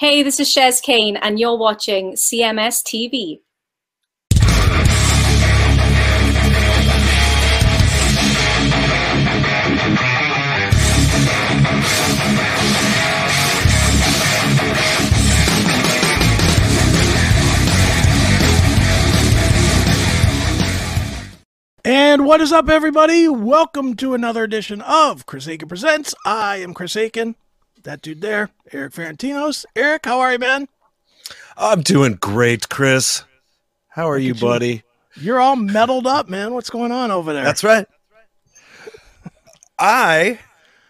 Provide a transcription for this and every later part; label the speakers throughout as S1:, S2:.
S1: Hey, this is Shez Kane, and you're watching CMS TV.
S2: And what is up, everybody? Welcome to another edition of Chris Akin Presents. I am Chris Akin. That dude there, Erik Ferentinos. Erik, how are you, man?
S3: I'm doing great, Chris. How are you,
S2: you.
S3: buddy?
S2: You're all meddled up, man. What's going on over there?
S3: That's right. I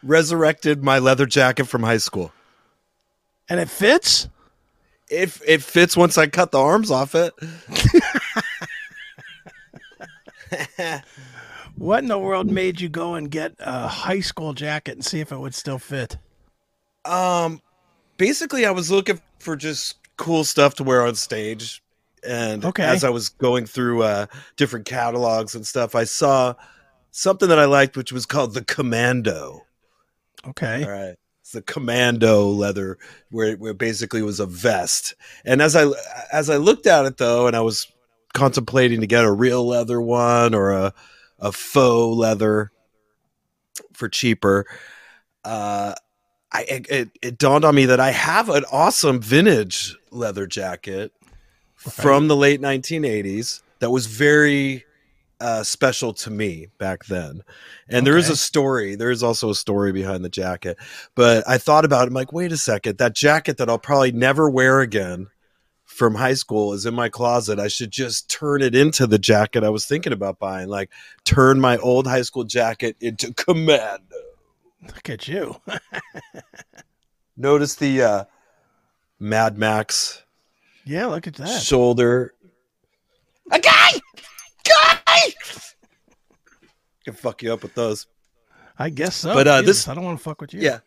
S3: resurrected my leather jacket from high school.
S2: and it fits?
S3: It it fits once I cut the arms off it.
S2: What in the world made you go and get a high school jacket and see if it would still fit?
S3: Um, basically, I was looking for just cool stuff to wear on stage, and
S2: Okay.
S3: as I was going through uh, different catalogs and stuff, I saw something that I liked, which was called the Commando.
S2: Okay.
S3: All right. It's the commando leather where where it basically was a vest. And as I as I looked at it though, and I was contemplating to get a real leather one or a a faux leather for cheaper, uh I it, it, dawned on me that I have an awesome vintage leather jacket from the late 1980s that was very uh, special to me back then. And there is a story. There is also a story behind the jacket. But I thought about it. I'm like, wait a second. That jacket that I'll probably never wear again from high school is in my closet. I should just turn it into the jacket I was thinking about buying. Like, turn my old high school jacket into commando.
S2: Look at you.
S3: Notice the uh, Mad Max
S2: yeah, look at that.
S3: shoulder. A guy! Guy! Can fuck you up with those.
S2: I guess so.
S3: But, uh,
S2: Jesus,
S3: this-
S2: I don't want to fuck with you.
S3: Yeah.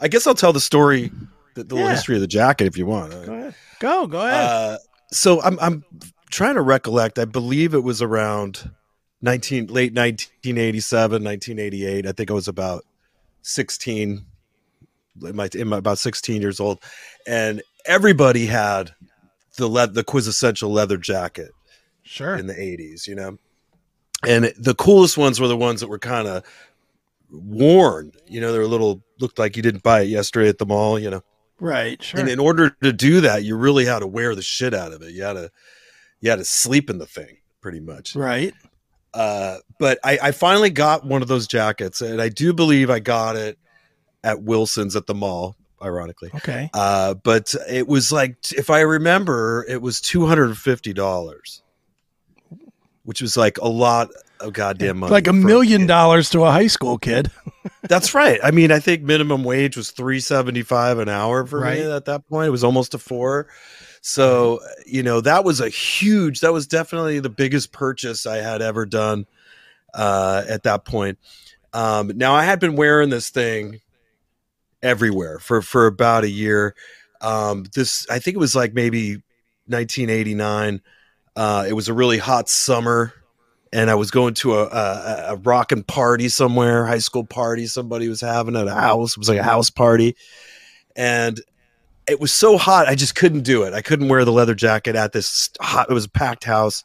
S3: I guess I'll tell the story, the, the little history of the jacket if you want.
S2: Go ahead. Go, go ahead.
S3: Uh, so I'm I'm trying to recollect. I believe it was around 19 late 1987, 1988. I think I was about 16 in my, in my about 16 years old and everybody had the le- the quintessential leather jacket
S2: sure.
S3: in the 80s, you know. And the coolest ones were the ones that were kind of worn, you know, they were a little looked like you didn't buy it yesterday at the mall, you know.
S2: right, sure.
S3: And in order to do that, you really had to wear the shit out of it. You had to you had to sleep in the thing pretty much.
S2: right.
S3: Uh, but I, I finally got one of those jackets, and I do believe I got it at Wilson's at the mall, ironically.
S2: Okay.
S3: Uh, but it was like, if I remember, it was two hundred and fifty dollars, which was like a lot of goddamn money.
S2: like a million
S3: kid.
S2: dollars to a high school kid.
S3: That's right. I mean, I think minimum wage was three seventy five an hour for
S2: Right.
S3: me at that point. It was almost a four. So you know that was a huge. That was definitely the biggest purchase I had ever done uh, at that point. Um, now I had been wearing this thing everywhere for for about a year. Um, this I think it was like maybe 1989. Uh, it was a really hot summer, and I was going to a, a, a rockin' party somewhere, high school party. Somebody was having at a house. It was like a house party, and it was so hot. I just couldn't do it. I couldn't wear the leather jacket at this hot. It was a packed house.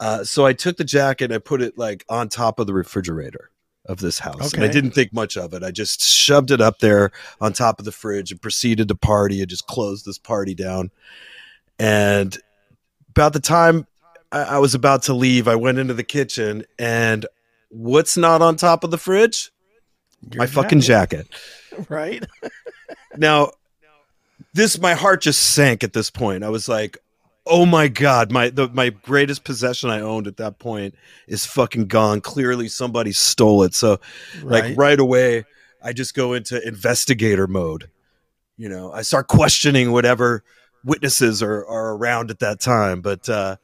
S3: Uh, so I took the jacket and I put it like on top of the refrigerator of this house. And I didn't think much of it. I just shoved it up there on top of the fridge and proceeded to party and just closed this party down. And about the time I, I was about to leave, I went into the kitchen and what's not on top of the fridge?
S2: Your
S3: my fucking jacket.
S2: Right.
S3: Now, this my heart just sank at this point. I was like, "Oh my god, my the, my greatest possession I owned at that point is fucking gone. Clearly, somebody stole it." So, like
S2: Right.
S3: right away, I just go into investigator mode. You know, I start questioning whatever witnesses are are around at that time. But uh,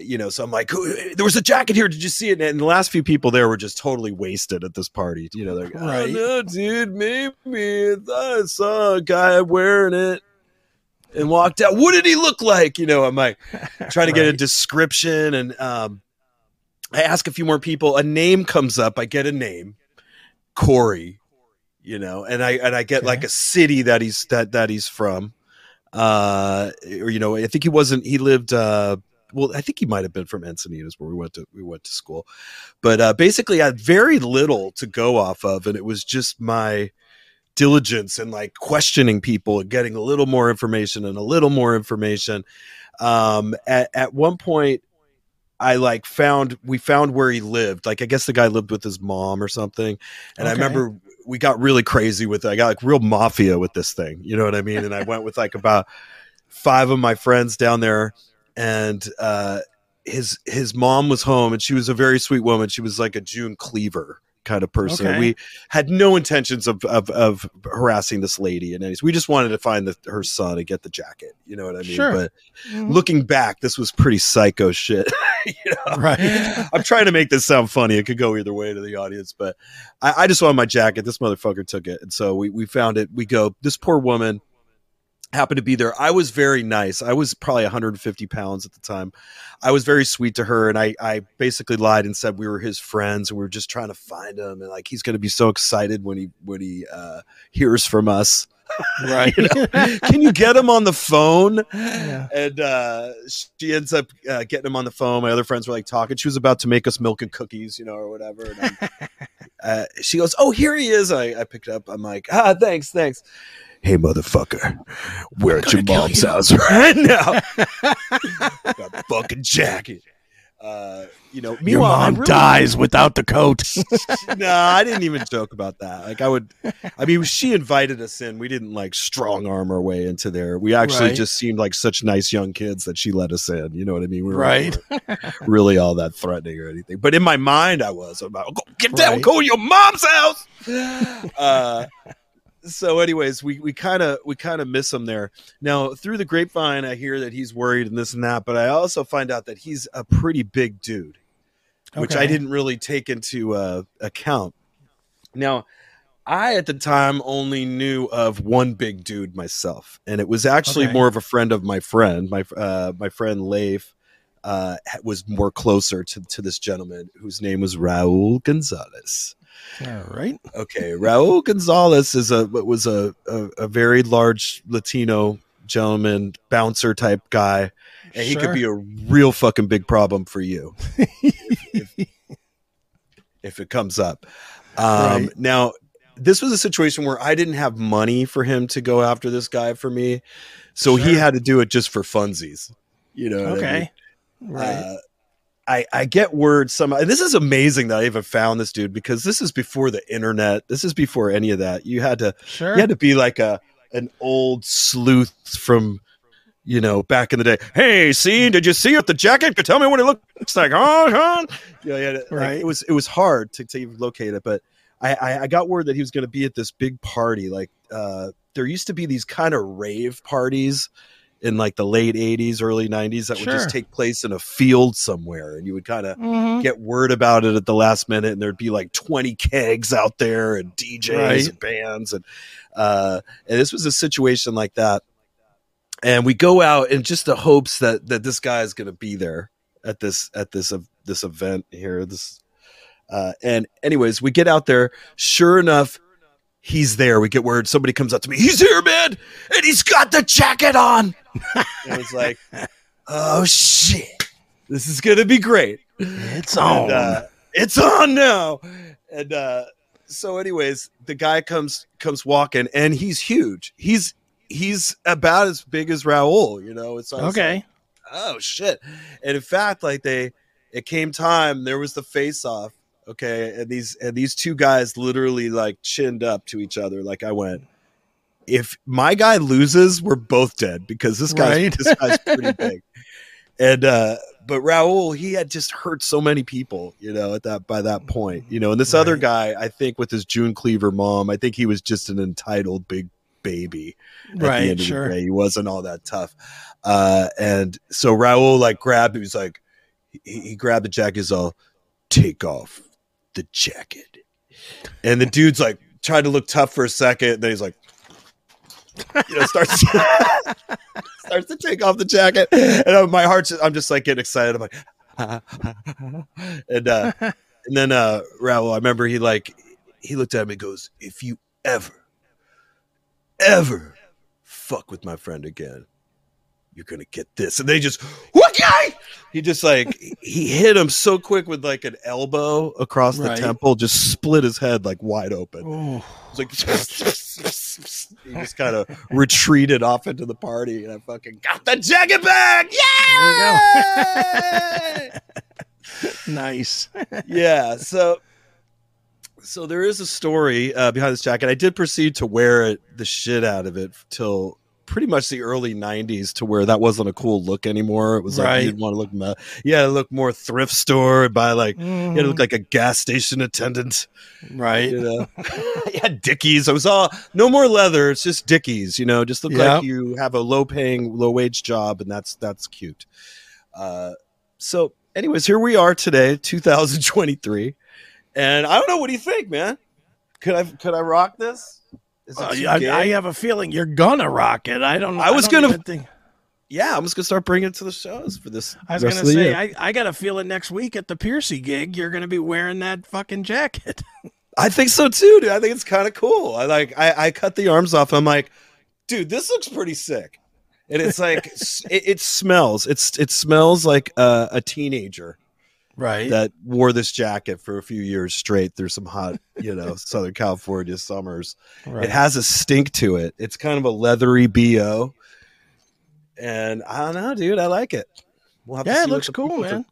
S3: you know, so I'm like, there was a jacket here. Did you see it? And the last few people there were just totally wasted at this party. You know, they're like,
S2: Right.
S3: oh, no, dude, maybe I saw a guy wearing it and walked out. What did he look like? You know, I'm like trying to get a description and um, I ask a few more people. A name comes up. I get a name, Corey. You know, and I and I get
S2: Okay.
S3: like a city that he's that that he's from. uh, or you know, I think he wasn't. He lived. Uh, well, I think he might have been from Encinitas, where we went to we went to school. But uh, basically, I had very little to go off of, and it was just my diligence and like questioning people and getting a little more information and a little more information. Um, at, at one point, I like found we found where he lived. Like I guess the guy lived with his mom or something. And I remember we got really crazy with it. I got like real mafia with this thing. You know what I mean? And I went with like about five of my friends down there and uh his his mom was home and she was a very sweet woman. She was like a June Cleaver kind of person.
S2: Okay.
S3: We had no intentions of, of of harassing this lady and anyways. We just wanted to find the, her son and get the jacket. You know what I mean?
S2: Sure.
S3: But
S2: Mhm.
S3: looking back, this was pretty psycho shit. you know?
S2: Right.
S3: I'm trying to make this sound funny. It could go either way to the audience, but I, I just wanted my jacket. This motherfucker took it. And so we, we found it. We go, this poor woman happened to be there. I was very nice. I was probably 150 pounds at the time. I was very sweet to her. And I, I basically lied and said we were his friends and we were just trying to find him. And like, he's going to be so excited when he, when he, uh, hears from us.
S2: right.
S3: You know? Can you get him on the phone?
S2: Yeah.
S3: and uh, she ends up uh, getting him on the phone. My other friends were like talking. She was about to make us milk and cookies, you know, or whatever. Uh, she goes, "Oh, here he is." I, I picked up. I'm like, "Ah, thanks, thanks." Hey, motherfucker, we're at your mom's
S2: you.
S3: house right now. Got a fucking jacket. Uh, you know,
S2: Your
S3: meanwhile,
S2: mom
S3: really-
S2: dies without the coat.
S3: no, I didn't even joke about that. Like I would, I mean, she invited us in. We didn't like strong arm our way into there. We actually
S2: Right.
S3: just seemed like such nice young kids that she let us in. You know what I mean? We
S2: Right.
S3: weren't really all that threatening or anything. But in my mind, I was about go, get down,
S2: Right.
S3: go to your mom's house. Uh, so, anyways, we we kind of we kind of miss him there. Now, through the grapevine, I hear that he's worried and this and that, but I also find out that he's a pretty big dude which I didn't really take into uh, account. Now, I at the time only knew of one big dude myself, and it was actually
S2: Okay.
S3: more of a friend of my friend. My uh, my friend Leif uh, was more closer to to this gentleman whose name was Raul Gonzalez.
S2: All right.
S3: Okay, Raul Gonzalez is a was a, a a very large Latino gentleman, bouncer type guy, and he could be a real fucking big problem for you if, if, if it comes up. Um,
S2: Right.
S3: Now, this was a situation where I didn't have money for him to go after this guy for me, so he had to do it just for funsies. You know? what I mean?
S2: Okay. Right.
S3: Uh, I, I get word some and this is amazing that I even found this dude because this is before the internet. This is before any of that. You had to
S2: sure.
S3: you had to be like a an old sleuth from you know back in the day. Hey, see, did you see it? The jacket? Could tell me what it looks like, huh? huh? You know, you had like,
S2: Right.
S3: it was it was hard to, to even locate it, but I, I, I got word that he was going to be at this big party. Like uh, there used to be these kind of rave parties in like the late 80s early 90s that would just take place in a field somewhere and you would kind of
S2: Mhm.
S3: get word about it at the last minute and there'd be like 20 kegs out there and DJs
S2: Right.
S3: and bands and uh and this was a situation like that and we go out in just the hopes that that this guy is going to be there at this at this of this event here this uh and anyways we get out there sure enough he's there we get word somebody comes up to me he's here man and he's got the jacket on and was like oh shit this is gonna be great
S2: It's
S3: and,
S2: on.
S3: uh, it's on now. And uh, so, anyways, the guy comes comes walking, and he's huge. He's he's about as big as Raul. You know, it's
S2: okay.
S3: oh shit. And in fact, like they, it came time. There was the face off. Okay, and these and these two guys literally like chinned up to each other. Like I went. If my guy loses, we're both dead because this guy's
S2: Right.
S3: this guy's pretty big. And uh but Raul, he had just hurt so many people, you know, at that by that point, you know. And this other guy, I think, with his June Cleaver mom, I think he was just an entitled big baby.
S2: Right. Sure.
S3: he wasn't all that tough. Uh, and so Raul like grabbed He was like, he, he grabbed the jacket. He's all, take off the jacket. And the dude's like, tried to look tough for a second. Then he's like, you know, starts starts to take off the jacket, and my heart's I'm just like getting excited. I'm like, and uh, and then uh, Raul, I remember he like he looked at me and goes, "If you ever, ever fuck with my friend again, you're gonna get this. And they just, okay. He just like he hit him so quick with like an elbow across the
S2: Right.
S3: temple, just split his head like wide open.
S2: Oh,
S3: It's like he just kind of retreated off into the party, and I fucking got the jacket back. Yeah,
S2: nice.
S3: yeah. So, so there is a story uh, behind this jacket. I did proceed to wear it, the shit out of it, till pretty much the early '90s, to where that wasn't a cool look anymore. It was like you didn't want to look, me- yeah, look more thrift store, by like. You had to
S2: Mhm.
S3: look like a gas station attendant.
S2: right.
S3: you know yeah dickies i was all no more leather it's just dickies you know just look like you have a low paying low wage job and that's that's cute uh so anyways here we are today 2023 and i don't know what do you think man could i could i rock this
S2: I,
S3: gay?
S2: I have a feeling you're gonna rock it. I don't know.
S3: I was
S2: don't
S3: gonna-
S2: think.
S3: yeah i'm just gonna start bringing it to the shows for this
S2: I was
S3: rest
S2: gonna
S3: of the
S2: say. I, I got a feeling next week at the Piercy gig, you're gonna be wearing that fucking jacket.
S3: I think so too, dude. I think it's kind of cool. I like I, I cut the arms off. I'm like, dude, this looks pretty sick. And it's like it, it smells. It's it smells like a, a teenager
S2: Right.
S3: that wore this jacket for a few years straight through some hot, you know, Southern California summers.
S2: right.
S3: It has a stink to it. It's kind of a leathery bo. And I don't know, dude. I like it. We'll have to
S2: yeah,
S3: see
S2: it looks cool, man.
S3: think.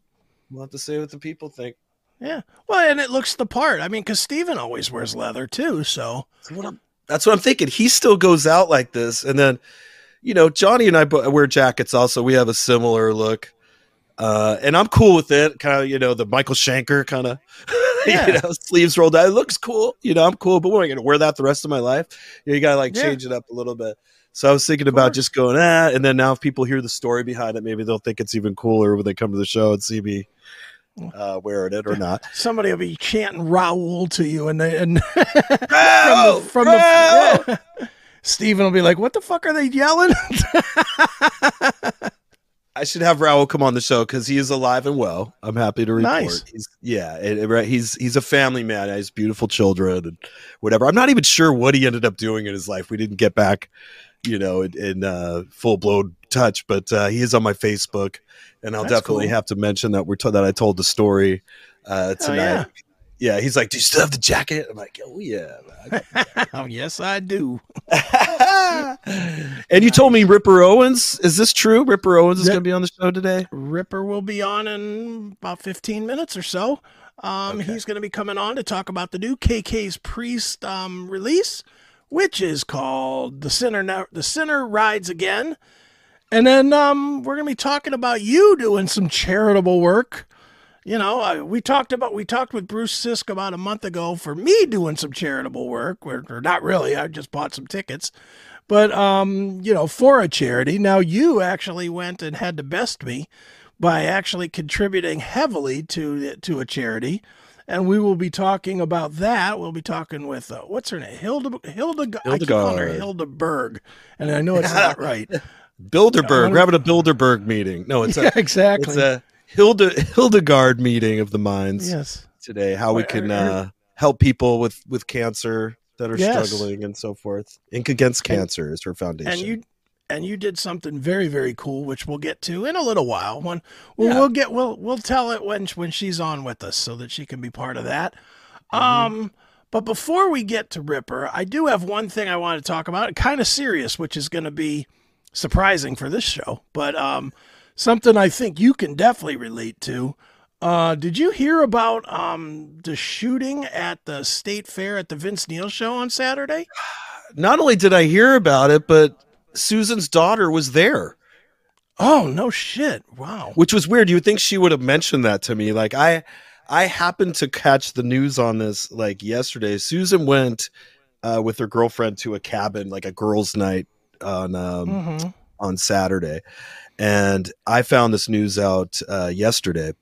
S3: We'll have to see what the people think.
S2: Yeah. Well, and it looks the part. I mean, because Steven always wears leather too. So
S3: That's what I'm. That's what I'm thinking. He still goes out like this, and then, you know, Johnny and I wear jackets. Also, we have a similar look, uh, and I'm cool with it. Kind of, you know, the Michael Schenker kind of,
S2: Yeah.
S3: you know, sleeves rolled out. It looks cool. You know, I'm cool, but we're going to wear that the rest of my life. You, know, you got to like
S2: Yeah.
S3: change it up a little bit. So I was thinking about just going ah, and then now if people hear the story behind it, maybe they'll think it's even cooler when they come to the show and see me uh, wearing it or not.
S2: somebody will be chanting Raul to you, and they, and from the
S3: Raul!
S2: yeah. Steven will be like, "What the fuck are they yelling?"
S3: I should have Raul come on the show because he is alive and well. I'm happy to report.
S2: Nice.
S3: He's yeah, it- right. He's he's a family man. He has beautiful children and whatever. I'm not even sure what he ended up doing in his life. We didn't get back, you know, in, in uh, full blown touch. But uh, he is on my Facebook, and I'll
S2: That's
S3: definitely
S2: cool.
S3: have to mention that we're to- that I told the story uh,
S2: Oh,
S3: tonight.
S2: yeah.
S3: yeah. he's like, "Do you still have the jacket?" I'm like, "Oh yeah." man.
S2: oh yes, I do.
S3: and you told me Ripper Owens. Is this true? Ripper Owens is going to be on the show today.
S2: Ripper will be on in about 15 minutes or so. Um,
S3: Okay.
S2: He's going to be coming on to talk about the new KK's Priest um, release, which is called "The Sinner Now, The Sinner Rides Again." And then um, we're going to be talking about you doing some charitable work. You know, I, we talked about we talked with Bruce Sisk about a month ago for me doing some charitable work, or, or not really. I just bought some tickets, but um, you know, for a charity. Now you actually went and had to best me by actually contributing heavily to to a charity, and we will be talking about that. We'll be talking with uh, what's her name, Hilda Hilda. I keep calling her
S3: Hildegard.
S2: Hildeberg, and I know it's not right.
S3: Bilderberg.
S2: Yeah,
S3: We're having a Bilderberg meeting. No, it's a
S2: yeah, exactly.
S3: it's a Hilda Hildegard meeting of the minds
S2: yes.
S3: today. How we can uh, help people with with cancer that are
S2: Yes.
S3: struggling and so forth. Ink Against
S2: And-
S3: Cancer is her foundation.
S2: and you and you did something very very cool which we'll get to in a little while when we'll,
S3: Yeah.
S2: we'll get we'll we'll tell it when when she's on with us so that she can be part of that
S3: Mm-hmm.
S2: um but before we get to ripper i do have one thing i want to talk about kind of serious which is going to be surprising for this show but um something i think you can definitely relate to uh, did you hear about um, the shooting at the state fair at the Vince Neil show on Saturday?
S3: Not only did I hear about it, but Susan's daughter was there,
S2: Oh no shit! Wow.
S3: which was weird. You would think she would have mentioned that to me. Like I, I happened to catch the news on this like yesterday. Susan went uh, with her girlfriend to a cabin, like a girls' night on um,
S2: Mhm.
S3: on Saturday, and I found this news out uh, yesterday.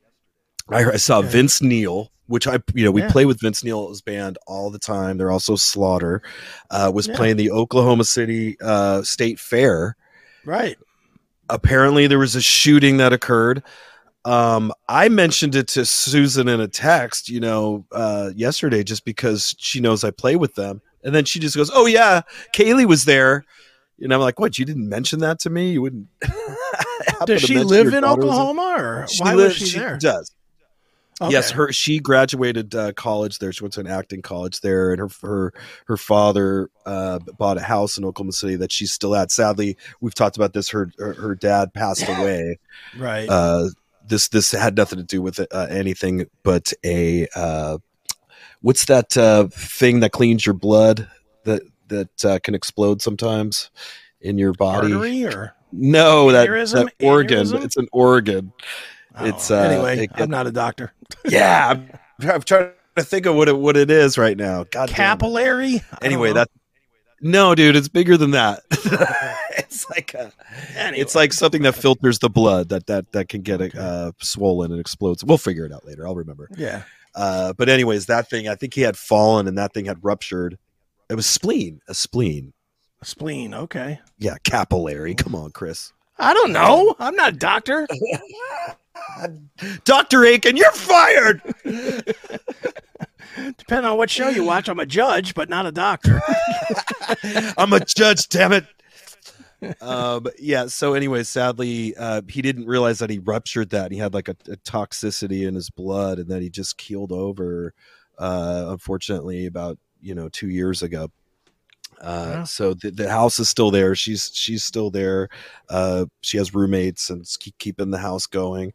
S3: I, I saw
S2: Okay.
S3: Vince Neil, which I you know we
S2: Yeah.
S3: play with Vince Neil's band all the time. They're also Slaughter, uh, was
S2: Yeah.
S3: playing the Oklahoma City uh, State Fair.
S2: Right.
S3: Apparently, there was a shooting that occurred. Um, I mentioned it to Susan in a text, you know, uh, yesterday, just because she knows I play with them, and then she just goes, "Oh yeah, Kaylee was there." And I'm like, what? You didn't mention that to me? You wouldn't.
S2: Does she live in Oklahoma, or
S3: She
S2: why
S3: lives-
S2: was she, there?
S3: does.
S2: Okay.
S3: Yes, her she graduated uh, college there. She went to an acting college there, and her her her father uh, bought a house in Oklahoma City that she's still at. Sadly, we've talked about this. Her her, her dad passed away.
S2: right.
S3: Uh, this this had nothing to do with uh, anything but a uh, what's that uh, thing that cleans your blood that that uh, can explode sometimes in your body?
S2: Artery or
S3: No, that, that organ. It's an organ.
S2: Don't
S3: It's, uh,
S2: anyway.
S3: it-
S2: I'm not a doctor.
S3: yeah, I'm, I'm trying to think of what it what it is right now. God.
S2: Capillary.
S3: Anyway, that no, dude, it's bigger than that. it's like a,
S2: Anyway.
S3: it's like something that filters the blood that that that can get uh, swollen and explodes. We'll figure it out later. I'll remember.
S2: yeah.
S3: Uh, but anyways, that thing, I think he had fallen and that thing had ruptured. It was spleen, a spleen.
S2: A spleen. Okay.
S3: Yeah, capillary. Come on, Chris.
S2: I don't know. I'm not a doctor.
S3: Doctor Akin, you're fired.
S2: Depending on what show you watch, I'm a judge, but not a doctor.
S3: I'm a judge, damn it. um yeah so anyway sadly uh he didn't realize that he ruptured that he had like a, a toxicity in his blood and then he just keeled over uh unfortunately about you know two years ago uh
S2: Yeah.
S3: so the, the house is still there. She's she's still there. Uh she has roommates and keep keeping the house going.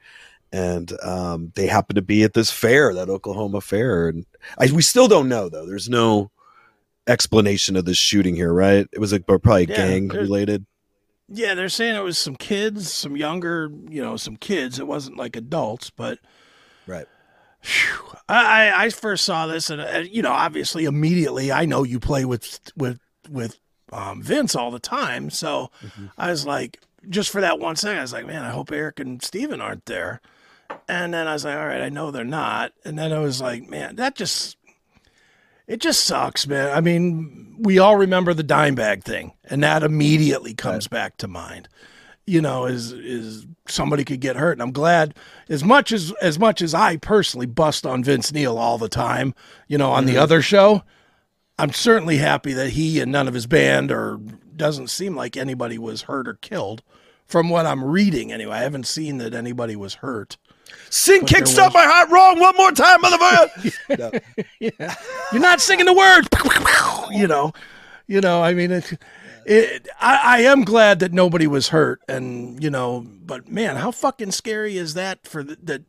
S3: And um they happen to be at this fair that oklahoma fair. And I, we still don't know though. There's no explanation of this shooting here right? It was like probably
S2: Yeah,
S3: gang related.
S2: Yeah, they're saying it was some kids, some younger, you know, some kids. It wasn't like adults, but
S3: Right.
S2: I I first saw this, and uh, you know, obviously, immediately, I know you play with with with um, Vince all the time, so
S3: Mhm.
S2: I was like, just for that one second, I was like, man, I hope Erik and Steven aren't there. And then I was like, all right, I know they're not. And then I was like, man, that just it just sucks, man. I mean, we all remember the Dimebag thing, and that immediately comes back to mind. You know, is is somebody could get hurt, and I'm glad as much as as much as I personally bust on Vince Neil all the time. You know, on the other show, I'm certainly happy that he and none of his band or doesn't seem like anybody was hurt or killed. From what I'm reading, anyway, I haven't seen that anybody was hurt.
S3: Sing
S2: But
S3: Kickstart
S2: was-
S3: My Heart Wrong one more time, motherfucker.
S2: Yeah. You're not singing the words. You know, you know. I mean, it, it. I, I am glad that nobody was hurt, and you know, but man, how fucking scary is that for the, that?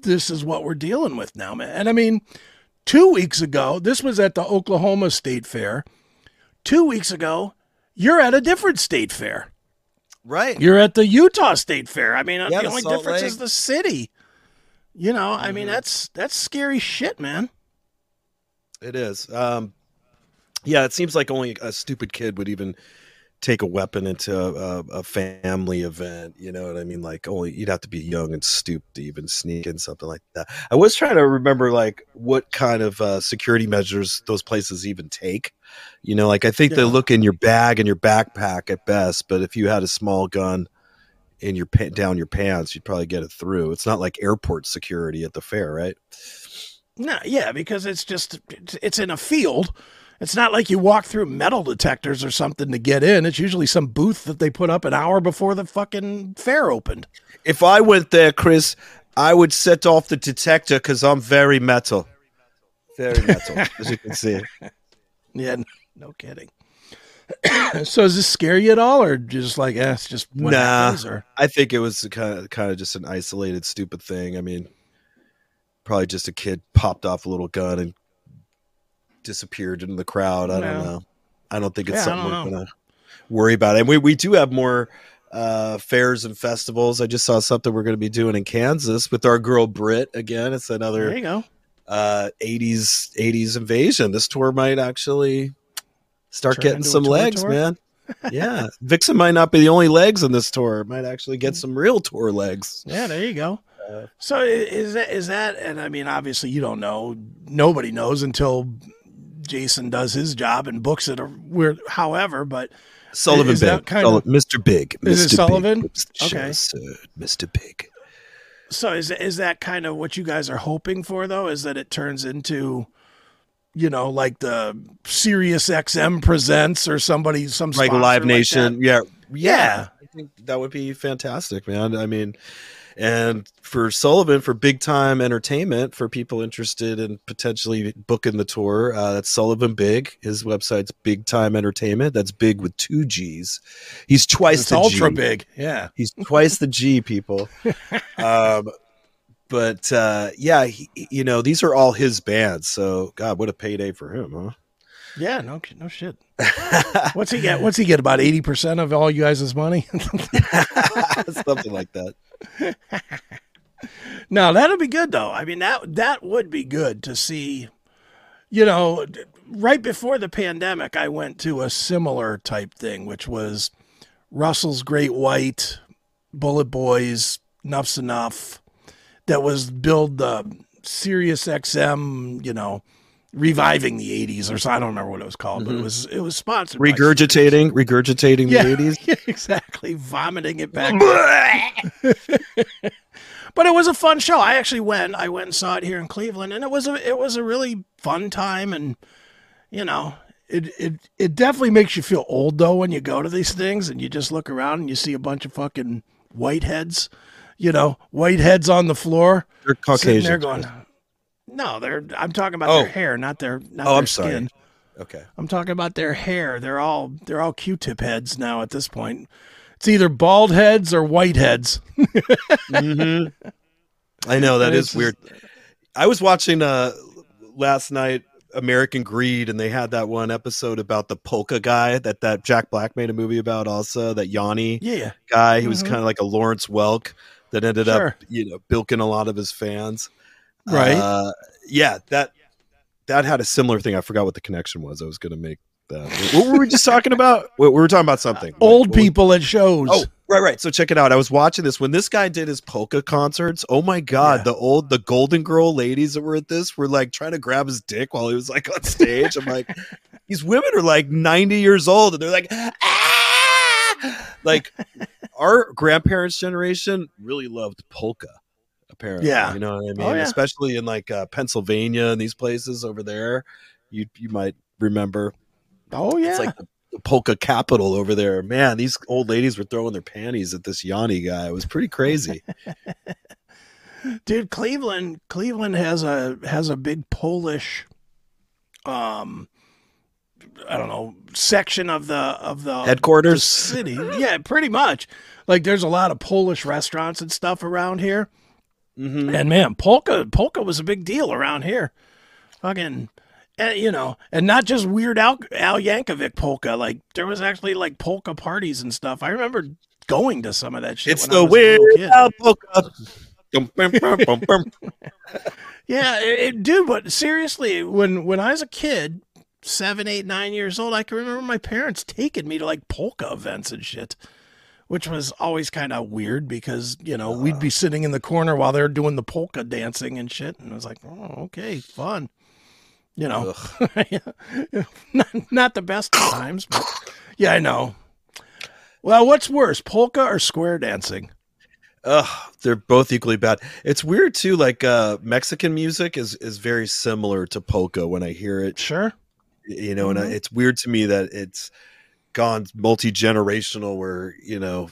S2: This is what we're dealing with now, man. And I mean, two weeks ago, this was at the Oklahoma State Fair. Two weeks ago, you're at a different state fair.
S3: Right.
S2: You're at the Utah State Fair. I mean,
S3: Yeah,
S2: the
S3: the
S2: only
S3: Salt
S2: difference is the city. You know, I mean,
S3: Mhm.
S2: that's that's scary shit, man.
S3: It is. Um, yeah, it seems like only a stupid kid would even take a weapon into a, a family event. You know what I mean? Like, only you'd have to be young and stupid to even sneak in something like that. I was trying to remember like what kind of uh, security measures those places even take. You know, like I think they look in your bag and your backpack at best, but if you had a small gun in your pa- down your pants, you'd probably get it through. It's not like airport security at the fair, right?
S2: No, yeah, because it's just it's in a field. It's not like you walk through metal detectors or something to get in. It's usually some booth that they put up an hour before the fucking fair opened.
S3: If I went there, Chris, I would set off the detector because I'm very metal. Very metal, as you can see.
S2: Yeah, no kidding. so does this scare you at all, or just like, eh, it's just what
S3: Nah.
S2: happens? Or
S3: I think it was kind of, kind of just an isolated, stupid thing. I mean, probably just a kid popped off a little gun and disappeared in the crowd. I don't know. I don't think it's
S2: Yeah,
S3: something we're gonna worry about. And we we do have more uh fairs and festivals. I just saw something we're going to be doing in Kansas with our girl Brit again. It's another
S2: there you go.
S3: uh 80s 80s invasion this tour might actually start
S2: Turn
S3: getting some legs
S2: tour?
S3: man yeah vixen might not be the only legs in this tour it might actually get some real tour legs
S2: Yeah, there you go.
S3: Uh,
S2: So is that is that? And I mean, obviously, you don't know. Nobody knows until Jason does his job and books it. Or where, however, but
S3: sullivan big
S2: kind of-
S3: mr big
S2: Is it
S3: Mr. Big
S2: Sullivan? Okay.
S3: mr big
S2: So is is that kind of what you guys are hoping for though? Is that it turns into you know, like the Sirius XM presents or somebody some
S3: like Live Nation.
S2: that.
S3: yeah, yeah,
S2: Yeah.
S3: I think that would be fantastic, man. I mean, and for Sullivan, for big time entertainment, for people interested in potentially booking the tour, uh, that's Sullivan Big. His website's Big Time Entertainment. That's big with two G's. He's twice the
S2: ultra
S3: G.
S2: big. Yeah.
S3: He's twice the G, people. Um, but uh, yeah, he, you know, these are all his bands. So, God, what a payday for him, huh?
S2: Yeah, no no shit. What's he get? What's he get? About eighty percent of all you guys' money?
S3: Something like that.
S2: no, that'll be good though. I mean that that would be good to see. You know, right before the pandemic, I went to a similar type thing, which was Russell's Great White, Bullet Boys, Nuff's Enough. That was billed the Sirius XM. You know. Reviving the '80s, or so I don't remember what it was called, but it
S3: Mhm.
S2: was it was sponsored.
S3: Regurgitating, regurgitating
S2: Yeah.
S3: the 80s.
S2: Yeah, exactly. Vomiting it back. but it was a fun show. I actually went. I went and saw it here in Cleveland, and it was a it was a really fun time. And you know, it it it definitely makes you feel old though when you go to these things and you just look around and you see a bunch of fucking whiteheads. You know, whiteheads on the floor,
S3: They're Caucasian.
S2: there going. No, they're. I'm talking about
S3: Oh.
S2: their hair, not their. Not
S3: Oh,
S2: their
S3: I'm sorry.
S2: skin.
S3: Okay.
S2: I'm talking about their hair. They're all they're all Q-tip heads now at this point. It's either bald heads or white heads.
S3: hmm I know that is
S2: it's
S3: weird. I was watching uh last night American Greed, and they had that one episode about the polka guy that that Jack Black made a movie about. Also, that Yanni
S2: Yeah,
S3: guy. He was
S2: Mhm.
S3: kind of like a Lawrence Welk that ended
S2: Sure.
S3: up, you know, bilking a lot of his fans.
S2: Right.
S3: Uh, yeah. That that had a similar thing. I forgot what the connection was. I was going to make that. What were we just talking about? We we were talking about something.
S2: old
S3: was-
S2: people at shows.
S3: Oh, right, right. So check it out. I was watching this when this guy did his polka concerts. Oh my god,
S2: Yeah.
S3: the old the Golden Girl ladies that were at this were like trying to grab his dick while he was like on stage. I'm like, these women are like 90 years old and they're like, ah! like our grandparents' generation really loved polka. Apparently,
S2: Yeah.
S3: you know what I mean.
S2: Oh, yeah.
S3: Especially in like uh, Pennsylvania and these places over there, you you might remember
S2: oh yeah.
S3: it's like the, the polka capital over there. Man, these old ladies were throwing their panties at this Yanni guy. It was pretty crazy.
S2: dude cleveland cleveland has a has a big polish um i don't know section of the of the the
S3: Headquarters.
S2: city yeah pretty much like there's a lot of polish restaurants and stuff around here
S3: Mhm.
S2: and man polka polka was a big deal around here fucking and you know and not just weird al, al yankovic polka like there was actually like polka parties and stuff i remember going to some of that shit
S3: It's the weird. Al polka.
S2: Yeah, it, it- dude. But seriously, when when I was a kid, seven, eight, nine years old, I can remember my parents taking me to like polka events and shit, which was always kind of weird because you know we'd be sitting in the corner while they're doing the polka dancing and shit, and I was like, oh, okay, fun. You know, not, not the best of times, but yeah, I know. Well, what's worse, polka or square dancing?
S3: Ugh, they're both equally bad. It's weird too. Like uh, Mexican music is is very similar to polka when I hear it.
S2: Sure.
S3: You know, and I,
S2: Mhm.
S3: it's weird to me that it's gone multi generational. Where you know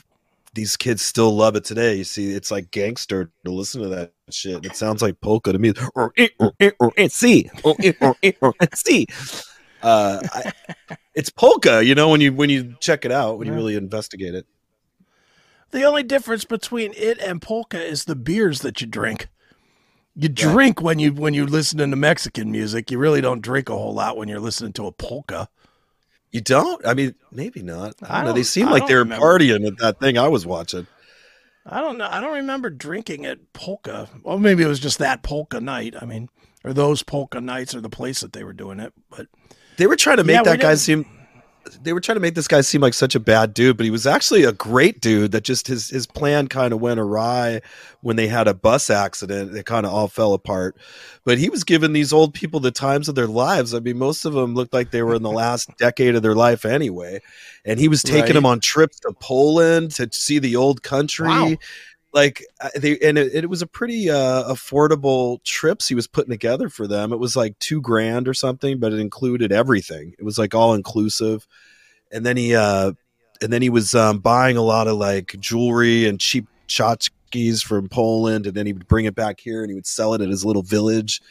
S3: these kids still love it today. You see, it's like gangster to listen to that shit. It sounds like polka to me. Or eh, or eh, or eh, see, or see. Uh, I, it's polka. You know, when you when you check it out, when you really investigate it.
S2: The only difference between it and polka is the beers that you drink. You
S3: Yeah.
S2: drink when you when you listen to Mexican music. You really don't drink a whole lot when you're listening to a polka.
S3: You don't? I mean, maybe not. I
S2: I
S3: don't know. They seem like they were
S2: remember.
S3: partying at that thing I was watching.
S2: I don't know. I don't remember drinking at polka. Well, maybe it was just that polka night. I mean, or those polka nights or the place that they were doing it. But
S3: They were trying to make
S2: Yeah,
S3: that guy seem. They were trying to make this guy seem like such a bad dude, but he was actually a great dude. That just his his plan kind of went awry when they had a bus accident. It kind of all fell apart. But he was giving these old people the times of their lives. I mean, most of them looked like they were in the last decade of their life anyway. And he was taking
S2: Right.
S3: them on trips to Poland to see the old country.
S2: Wow.
S3: Like they and it, it was a pretty uh affordable trips he was putting together for them. It was like two grand or something but it included everything. It was like all inclusive. And then he uh and then he was um buying a lot of like jewelry and cheap tchotchkes from poland and then he would bring it back here and he would sell it at his little village.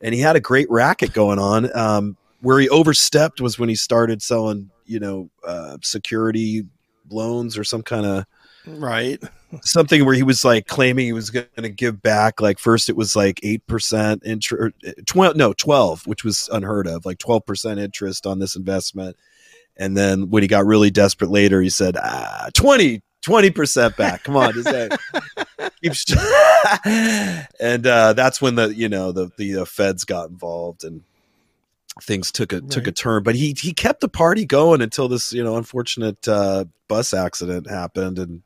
S3: And he had a great racket going on. Um where he overstepped was when he started selling you know uh security loans or some kind of
S2: Right.
S3: Something where he was like claiming he was going to give back like first it was like 8% interest 12 no 12 which was unheard of like 12% interest on this investment. And then when he got really desperate later he said ah 20 20% back. Come on just say, and uh that's when the you know the the uh, feds got involved and things took a took a turn. But he he kept the party going until this you know unfortunate uh bus accident happened and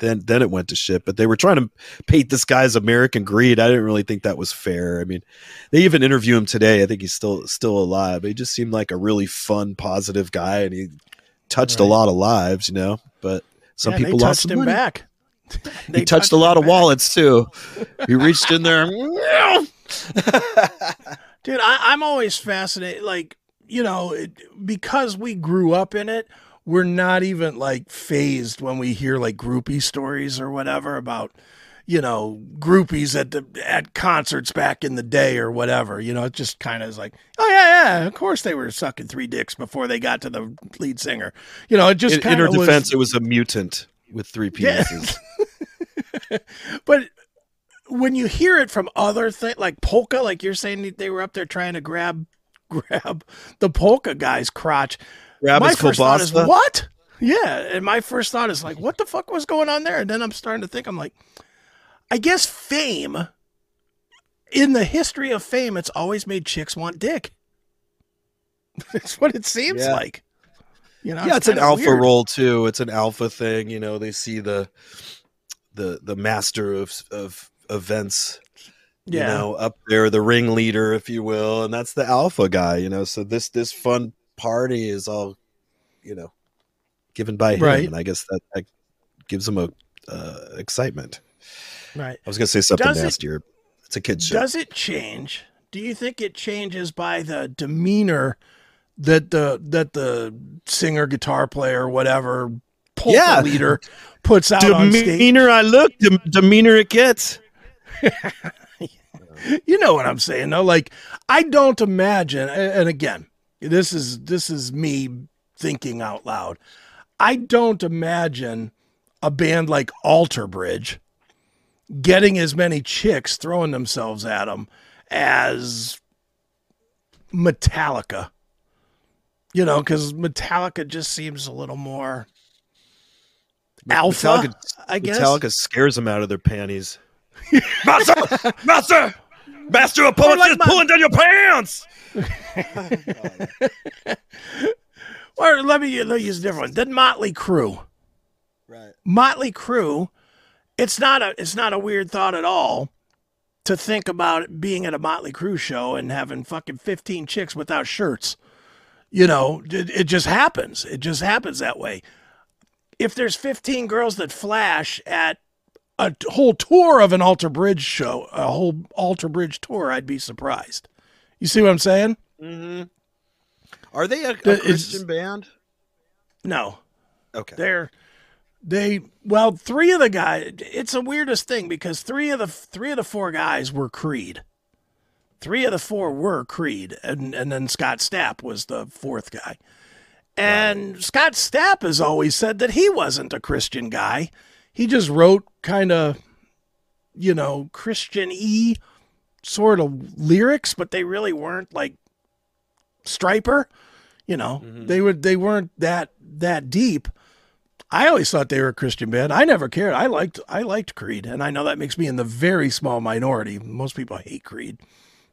S3: then then it went to shit but they were trying to paint this guy's american greed i didn't really think that was fair i mean they even interview him today i think he's still still alive he just seemed like a really fun positive guy and he touched a lot of lives you know but some
S2: Yeah,
S3: people lost
S2: touched him
S3: money.
S2: back.
S3: he
S2: They
S3: touched a lot of
S2: back.
S3: wallets too he reached in there
S2: Dude, I, I'm always fascinated. Like, you know, it, because we grew up in it, we're not even like phased when we hear like groupie stories or whatever about, you know, groupies at the at concerts back in the day or whatever. You know, it just kind of is like, oh yeah, yeah, of course they were sucking three dicks before they got to the lead singer. You know, it just
S3: in, in
S2: kind
S3: her
S2: of was.
S3: defense it was a mutant with three
S2: Yeah.
S3: penises
S2: But when you hear it from other things like polka, like you're saying they were up there trying to grab grab the polka guy's crotch.
S3: Grab
S2: my first thought is what? Yeah, and my first thought is like, what the fuck was going on there? And then I'm starting to think, I'm like, I guess fame. In the history of fame, it's always made chicks want dick. It's what it seems
S3: Yeah.
S2: like. You know,
S3: yeah, it's an alpha
S2: weird.
S3: role too. It's an alpha thing. You know, they see the the the master of of events.
S2: Yeah.
S3: You know, up there, the ringleader, if you will, and that's the alpha guy. You know, so this this fun party is all, you know, given by him,
S2: Right.
S3: and I guess that, that gives him a uh, excitement.
S2: Right.
S3: I was gonna say something
S2: Does it-
S3: nastier. It's a kid's show.
S2: Does it change? Do you think it changes by the demeanor that the that the singer, guitar player, whatever polka
S3: Yeah.
S2: leader puts out on stage?
S3: Demeanor I look, dem- demeanor it gets.
S2: You know what I'm saying, though. Like I don't imagine. And again, this is this is me thinking out loud. I don't imagine a band like Alter Bridge getting as many chicks throwing themselves at them as Metallica. You know, because Metallica just seems a little more alpha.
S3: Metallica,
S2: I guess.
S3: Metallica scares them out of their panties. master, master, master of
S2: Or
S3: poets
S2: like
S3: is
S2: my-
S3: pulling down your pants.
S2: Or let me, let me use a different one. Then Motley Crue.
S3: Right.
S2: Motley Crue, it's not a it's not a weird thought at all to think about being at a Motley Crue show and having fucking 15 chicks without shirts. You know, it, it just happens. It just happens that way. If there's 15 girls that flash at a whole tour of an Alter Bridge show, a whole Alter Bridge tour, I'd be surprised. You see what I'm saying?
S3: Mm-hmm. Are they a, a
S2: The-
S3: Christian band?
S2: No.
S3: Okay.
S2: They're they well, three of the guys. It's the weirdest thing because three of the three of the four guys were Creed. Three of the four were Creed, and and then Scott Stapp was the fourth guy. And Scott Stapp has always said that he wasn't a Christian guy. He just wrote kind of, you know, Christian y sort of lyrics, but they really weren't like Stryper. You know, they would they weren't that that deep. I always thought they were a Christian band. I never cared. I liked I liked Creed, and I know that makes me in the very small minority. Most people hate Creed,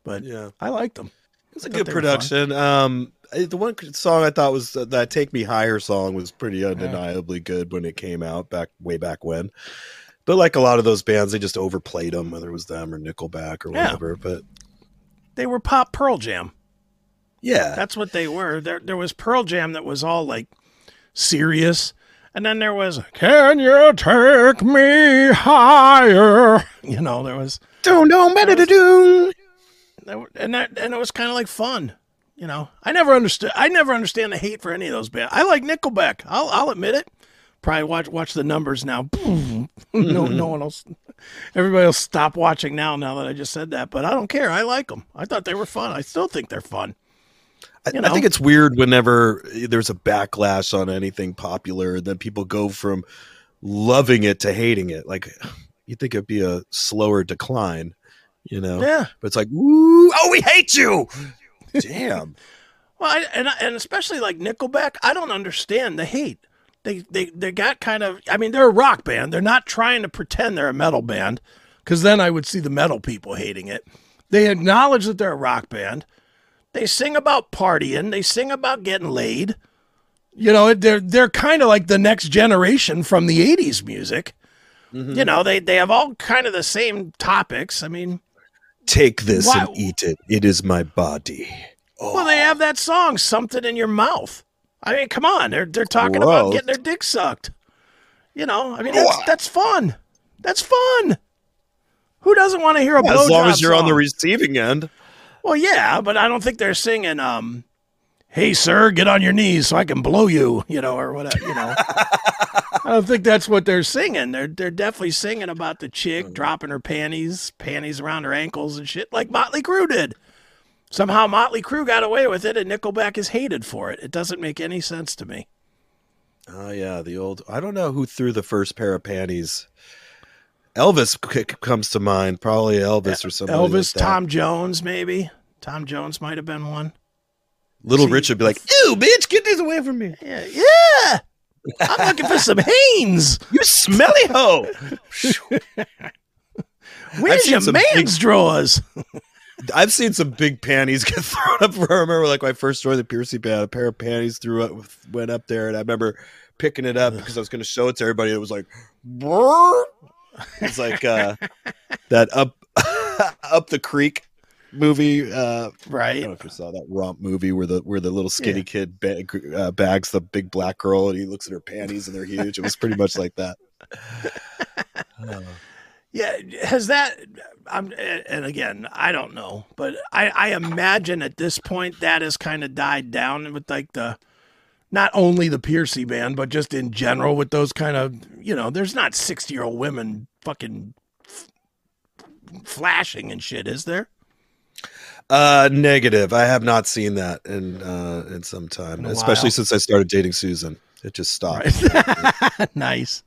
S2: but
S3: Yeah.
S2: I liked them.
S3: It's a good production. Um, the one song I thought was uh, that "Take Me Higher" song was pretty undeniably good when it came out back way back when. But like a lot of those bands, they just overplayed them, whether it was them or Nickelback or
S2: Yeah.
S3: whatever. But
S2: They were pop Pearl Jam.
S3: yeah,
S2: That's what they were. There there was Pearl Jam that was all like serious, And then there was, Can you take me higher? You know, there was,
S3: Don't know better to do.
S2: and that, and it was kind of like fun. You know, I never understood. I never understand the hate for any of those bands. I like Nickelback. I'll, I'll admit it. Probably watch watch the numbers now. no, mm-hmm. no one else. Everybody will stop watching now. Now that I just said that, but I don't care. I like them. I thought they were fun. I still think they're fun.
S3: I,
S2: You
S3: I think it's weird whenever there's a backlash on anything popular, and then people go from loving it to hating it. Like you think it'd be a slower decline, you know?
S2: Yeah.
S3: But it's like, Ooh, oh, we hate you. Damn.
S2: Well, I, and and especially like Nickelback, I don't understand the hate. They they they got kind of. I mean, they're a rock band. They're not trying to pretend they're a metal band, because then I would see the metal people hating it. They acknowledge that they're a rock band. They sing about partying. They sing about getting laid. You know, they're they're kind of like the next generation from the '80s music. Mm-hmm. You know, they they have all kind of the same topics. I mean,
S3: Take this
S2: Why-
S3: and eat it. It is my body.
S2: Well, they have that song, "Something in Your Mouth." I mean, come on, they're they're talking about getting their dick sucked. You know, I mean, that's, that's fun. That's fun. Who doesn't want to hear a blowjob
S3: As long as you're on the receiving end.
S2: well, yeah, but I don't think they're singing. Um, hey, sir, get on your knees so I can blow you. You know, or whatever. You know, I don't think that's what they're singing. They're they're definitely singing about the
S3: Mm.
S2: chick dropping her panties, panties around her ankles and shit, like Motley Crue did. Somehow Motley Crue got away with it, and Nickelback is hated for it. It doesn't make any sense to me.
S3: Oh yeah, the old. I don't know who threw the first pair of panties. Elvis c- comes to mind, probably Elvis or somebody. like
S2: Elvis,
S3: that.
S2: Tom Jones, maybe. Tom Jones might have been one.
S3: Little
S2: See-
S3: Rich would be like, "Ew, bitch, get this away from me!
S2: Yeah, yeah. I'm looking for some Hanes.
S3: You smelly hoe!"
S2: Where's your man's
S3: big-
S2: drawers?
S3: I've seen some big panties get thrown up. I remember, like my first story, the Piercy band, a pair of panties threw up, went up there, and I remember picking it up because I was going to show it to everybody. It was like, "Brrr." it's like uh, that up up the creek movie. Uh, I
S2: Right.
S3: don't know if you saw that romp movie where the where the little skinny
S2: Yeah.
S3: kid bag, uh, bags the big black girl and he looks at her panties and they're huge. It was pretty much like that. Uh,
S2: Yeah, has that? I'm, and again, I don't know, but I, I imagine at this point that has kind of died down with like the, not only the Piercy band, but just in general with those kind of, you know, there's not sixty year old women fucking f- flashing and shit, is there?
S3: Uh, negative. I have not seen that in uh, in some time,
S2: In
S3: especially since I started dating Susan. It just stopped.
S2: Right. nice.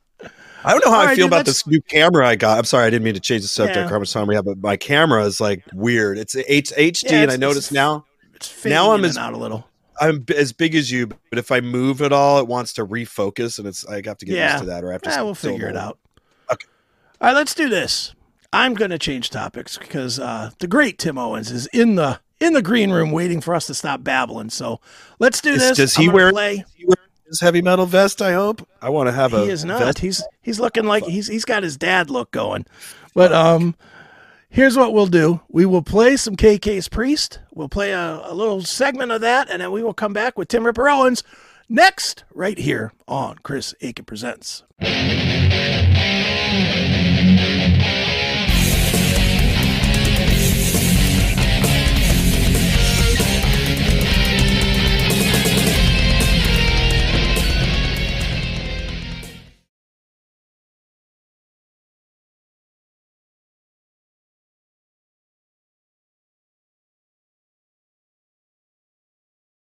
S3: I don't know how
S2: All
S3: I
S2: right,
S3: feel
S2: dude,
S3: about
S2: let's-
S3: this new camera I got. I'm sorry, I didn't mean to change the subject.
S2: Yeah.
S3: How much time we have? But my camera is like weird. It's H- HD,
S2: Yeah,
S3: and I notice
S2: it's-
S3: now
S2: It's
S3: Now I'm as-
S2: out a little.
S3: I'm as big as you, but if I move at all, it wants to refocus, and it's I have to get
S2: Yeah.
S3: used to that, or I have to.
S2: Yeah, we'll figure it out.
S3: Okay.
S2: All right, let's do this. I'm going to change topics because uh, the great Tim Owens is in the in the green room waiting for us to stop babbling. So let's do this.
S3: does he wear-
S2: play?
S3: He wears his heavy metal vest. I hope. I want to have a.
S2: He is not.
S3: vest.
S2: He's he's looking like he's he's got his dad look going. But um, here's what we'll do. We will play some KK's Priest. We'll play a, a little segment of that, and then we will come back with Tim Ripper Owens next, right here on Chris Akin Presents.